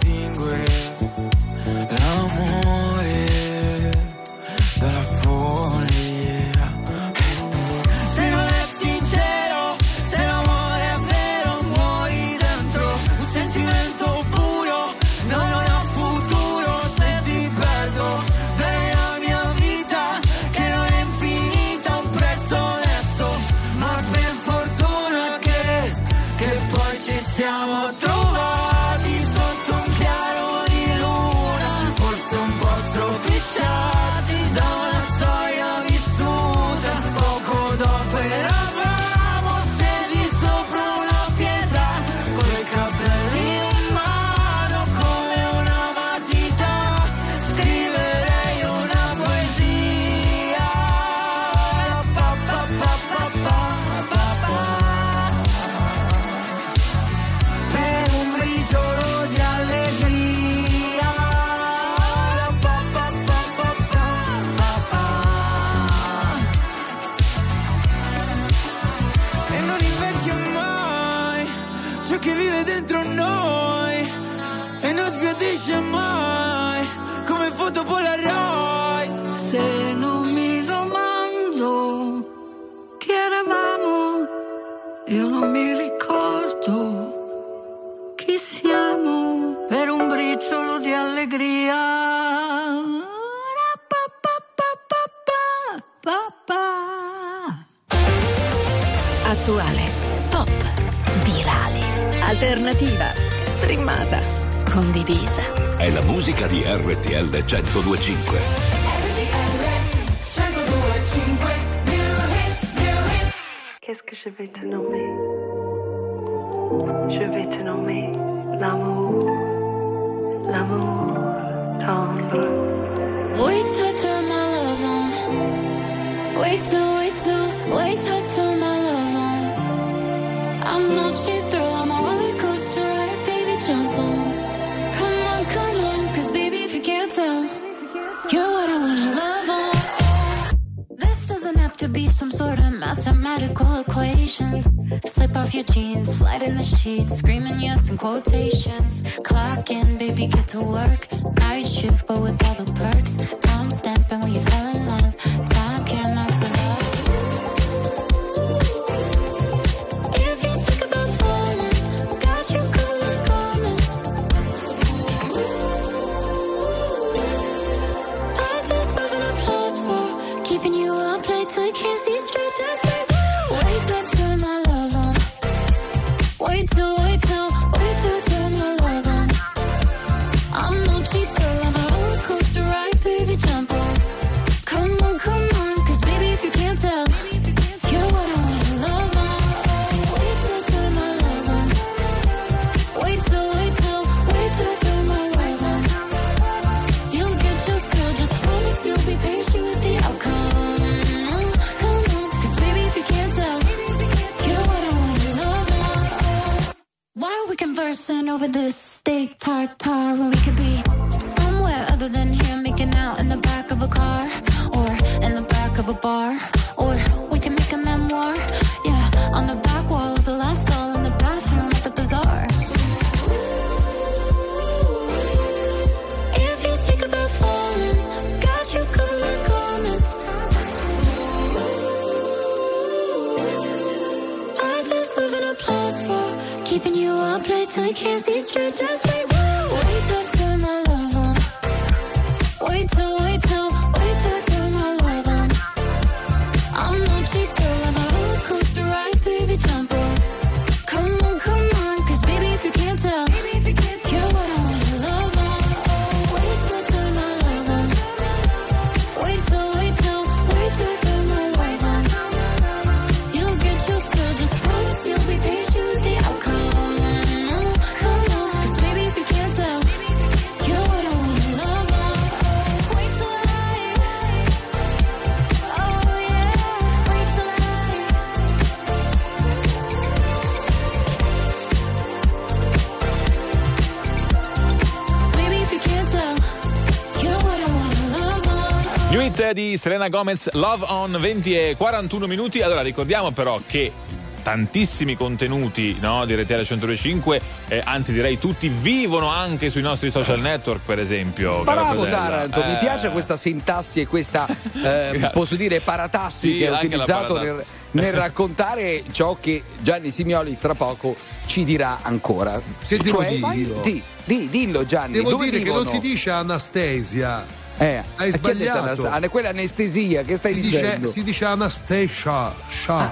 di Selena Gomez, Love on 20 e 41 minuti. Allora ricordiamo però che tantissimi contenuti no, di RTL 125, eh, anzi direi tutti, vivono anche sui nostri social network, per esempio. Bravo Taranto, mi piace questa sintassi e questa, eh, posso dire, paratassi Sì, che hai utilizzato nel, nel raccontare ciò che Gianni Simioli tra poco ci dirà ancora. Che devo Cioè, dirlo? di, di- dillo Gianni, Devo dove dire che vivono? non si dice Anastasia. Eh, Hai sbagliato. anas- ah, quella anestesia, che stai Si dicendo? dice, si dice Anastasia. Sha.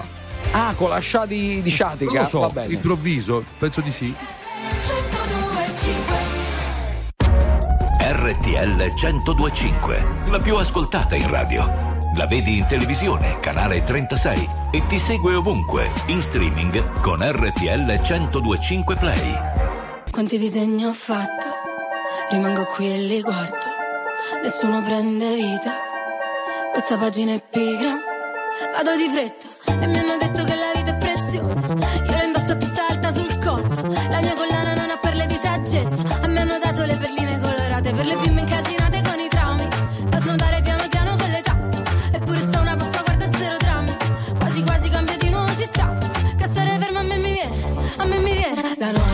Ah, con la scia di, di Sciatica? Non lo so, Va bene. improvviso, penso di sì. RTL 1025, la più ascoltata in radio. La vedi in televisione, canale 36 e ti segue ovunque, in streaming con RTL 1025 Play. Quanti disegni ho fatto, rimango qui e li guardo, nessuno prende vita, questa pagina è pigra, vado di fretta. E mi hanno detto che la vita è preziosa, io la indosso a testa alta sul collo, la mia collana non ha perle di saggezza, a me hanno dato le perline colorate. Per le bimbe incasinate con i traumi, da snodare piano piano con l'età, eppure sta una posta guarda zero drammi, quasi quasi cambio di nuovo città, che fermo a me mi viene, a me mi viene. La noia.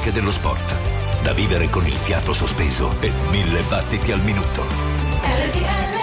Della musica e dello sport. Da vivere con il fiato sospeso e mille battiti al minuto. RTL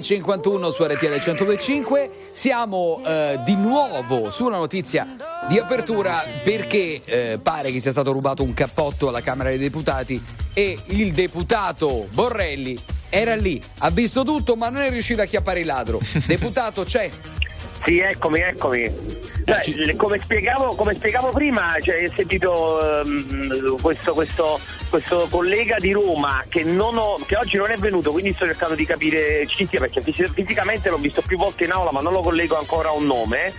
20.51 su RTL 125. Siamo eh, di nuovo sulla notizia di apertura perché eh, pare che sia stato rubato un cappotto alla Camera dei Deputati e il deputato Borrelli era lì, ha visto tutto ma non è riuscito a chiappare il ladro. Deputato c'è, sì, eccomi, eccomi. Cioè, come, spiegavo, come spiegavo prima, cioè, ho sentito ehm, questo, questo- questo collega di Roma che, non ho- che oggi non è venuto, quindi sto cercando di capire chi sia, perché fisi- fisicamente l'ho visto più volte in aula, ma non lo collego ancora a un nome.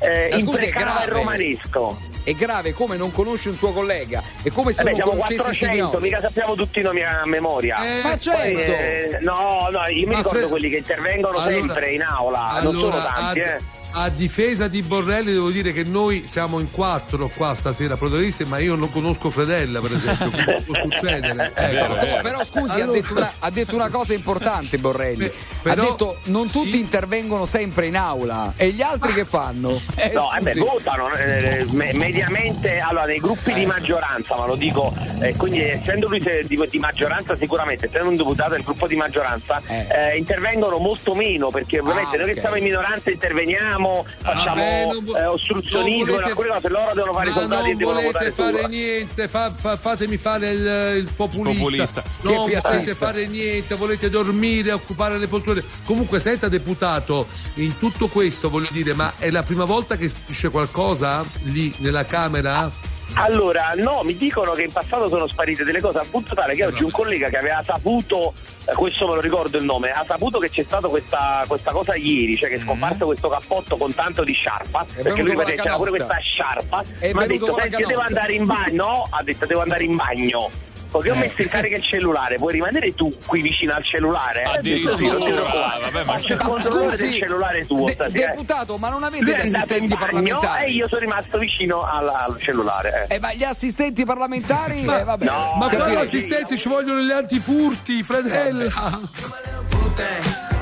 Eh, è imprecava il grave. romanesco. È grave come non conosce un suo collega. È come se Vabbè, non siamo conoscesse 400, Signori. mica sappiamo tutti i nomi a memoria. Eh, ma Poi, certo. eh, no, no, io mi Ma ricordo Fred- quelli che intervengono Allora- sempre in aula, non sono Allora, tanti, a, eh. A difesa di Borrelli devo dire che noi siamo in quattro qua stasera protagonisti, ma io non conosco Fredella, per esempio, quindi può succedere. Ecco. Oh, però scusi, ha, Allora- detto una, ha detto una cosa importante Borrelli. però- ha detto non tutti intervengono sempre in aula. E gli altri che fanno? Eh, No, eh beh, votano eh, me- mediamente allora nei gruppi di maggioranza, ma lo dico, eh, quindi essendo lui di, di maggioranza sicuramente, essendo un deputato del gruppo di maggioranza, eh, intervengono molto meno perché ovviamente Ah, noi ok. che siamo in minoranza interveniamo, facciamo Vabbè, vo- eh, ostruzionismo, non volete- alcune cose loro devono fare i soldati e non volete fare niente, fa- fa- fatemi fare il, il populista. populista. Non Che volete fare niente, volete dormire, occupare le poltrone. Comunque, senta, deputato, in tutto questo voglio dire, ma è la prima volta che spiccia qualcosa lì nella Camera? Allora, no, mi dicono che in passato sono sparite delle cose al punto tale che oggi un collega che aveva saputo, eh, questo me lo ricordo il nome, ha saputo che c'è stata questa, questa cosa ieri, cioè che è scomparso questo cappotto con tanto di sciarpa, perché venuto lui c'era pure questa sciarpa, È ma ha detto, senti, devo canotta." andare in bagno, no, ha detto devo andare in bagno. Perché ho messo in carica il cellulare, puoi rimanere tu qui vicino al cellulare? Eh, ho detto, sì, Addirittura, preoccupare. vabbè, ma- Faccio il controllore del cellulare tuo de- stasera. deputato, ma non avete gli assistenti parlamentari? e io sono rimasto vicino al, al cellulare. eh. Eh, ma gli assistenti parlamentari? Ma, eh, vabbè, no, ma quali assistenti ci vogliono gli antifurti, Fredella?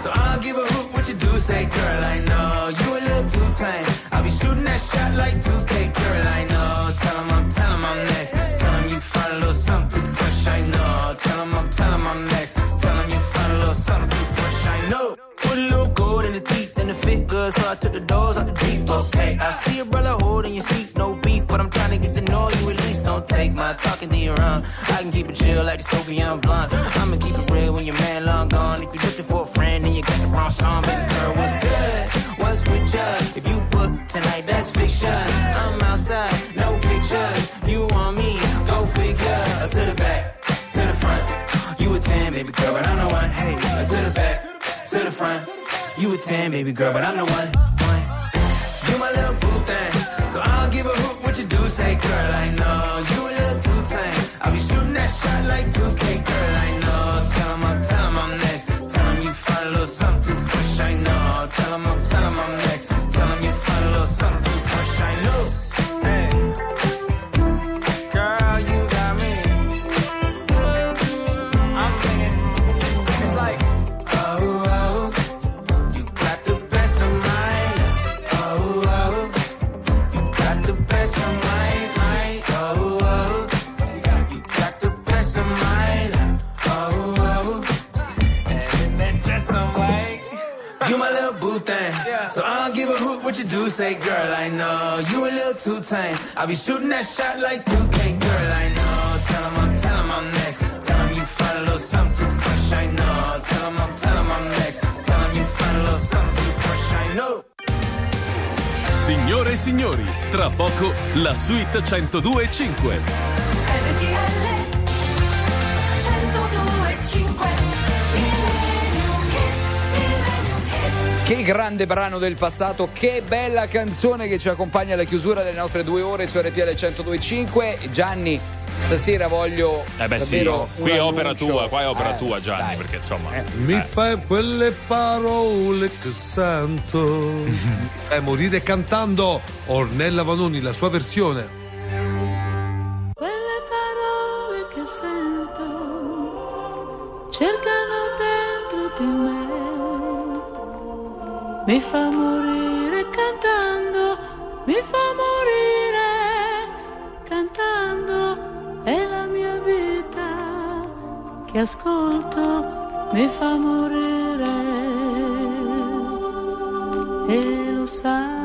So I'll give a hoot what you do, say, girl, I know you a little too tame. I'll be shooting that shot like 2K, girl, I know. Tell 'em I'm, tell 'em I'm next. Find a little something fresh, I know. Tell 'em I'm, tell 'em I'm next. Tell 'em you find a little something fresh, I know. Put a little gold in the teeth and the fit good, so I took the doors out the deep, okay. I see your brother holding your seat, no beef, but I'm trying to get to know you at least. Don't take my talking to your own. I can keep it chill like the Soviet blunt. I'ma keep it 10, baby girl, but I'm the one. one. You my little boo thing. So I'll give a hoot what you do, say, girl, I know. You a little too tame. I'll be shooting that shot like 2K, girl, I know. Tell 'em I'm, tell 'em I'm next. Tell 'em you find a little something you do, say, girl, I know. You a little too tame. I'll be shooting that shot like 2K, girl, I know. Tell 'em I'm, tell 'em I'm next. Tell 'em you find a little something too fresh, I know. Tell 'em I'm, tell 'em I'm next. Tell 'em you find a little something too fresh, I know. Signore e signori, tra poco la suite 102.5. Che grande brano del passato, che bella canzone che ci accompagna alla chiusura delle nostre due ore su RTL 102.5. Gianni, stasera voglio. Eh beh sì, davvero un qui è opera tua, qua è opera Eh, tua Gianni, dai. perché insomma... Mi eh. fai quelle parole che sento. Mi fai morire cantando Ornella Vanoni, la sua versione. Quelle parole che sento cercano dentro di me. Mi fa morire cantando, mi fa morire cantando. È la mia vita che ascolto mi fa morire e lo sa.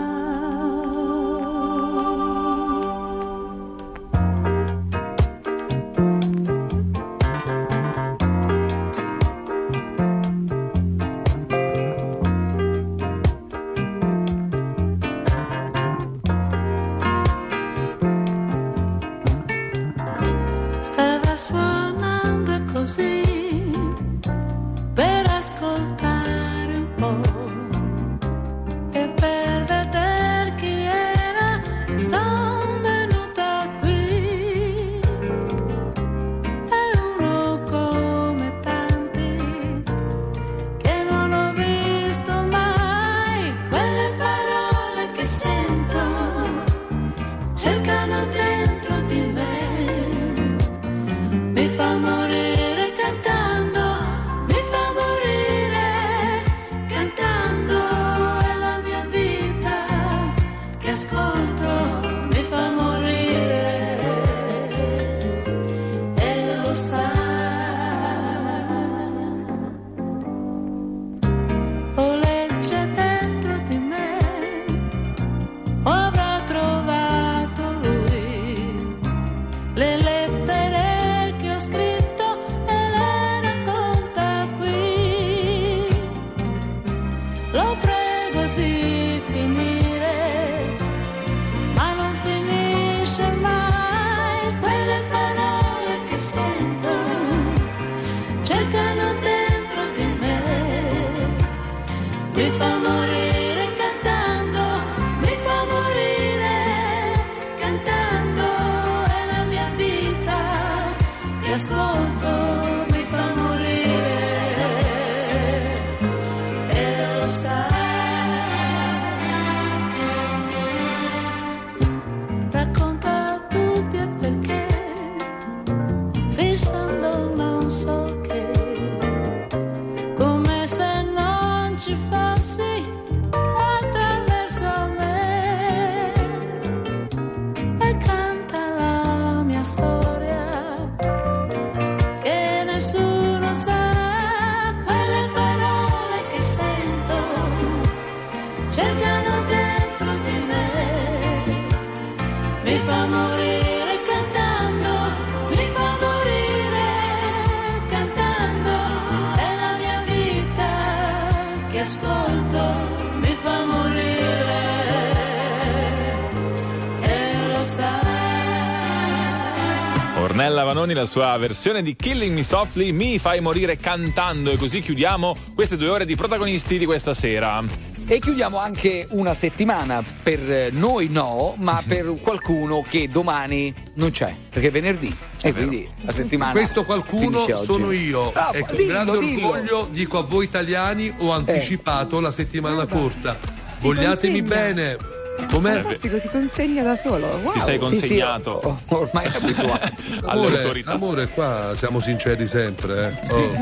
Vanoni, la sua versione di Killing Me Softly, mi fai morire cantando e così chiudiamo queste due ore di protagonisti di questa sera. E chiudiamo anche una settimana, per noi no, ma per qualcuno che domani non c'è, perché è venerdì. e quindi la settimana. Questo qualcuno sono io. Bravo, e con dillo, grande dillo. orgoglio dico a voi italiani ho anticipato la settimana corta. Si Vogliatemi consegna. bene. Com'è? Fantastico, si consegna da solo. Wow. Ti sei consegnato. Sì, sì, ormai è abituato. Amore, amore, qua siamo sinceri sempre. Eh. Oh.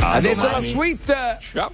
Adesso domani. la suite. Ciao.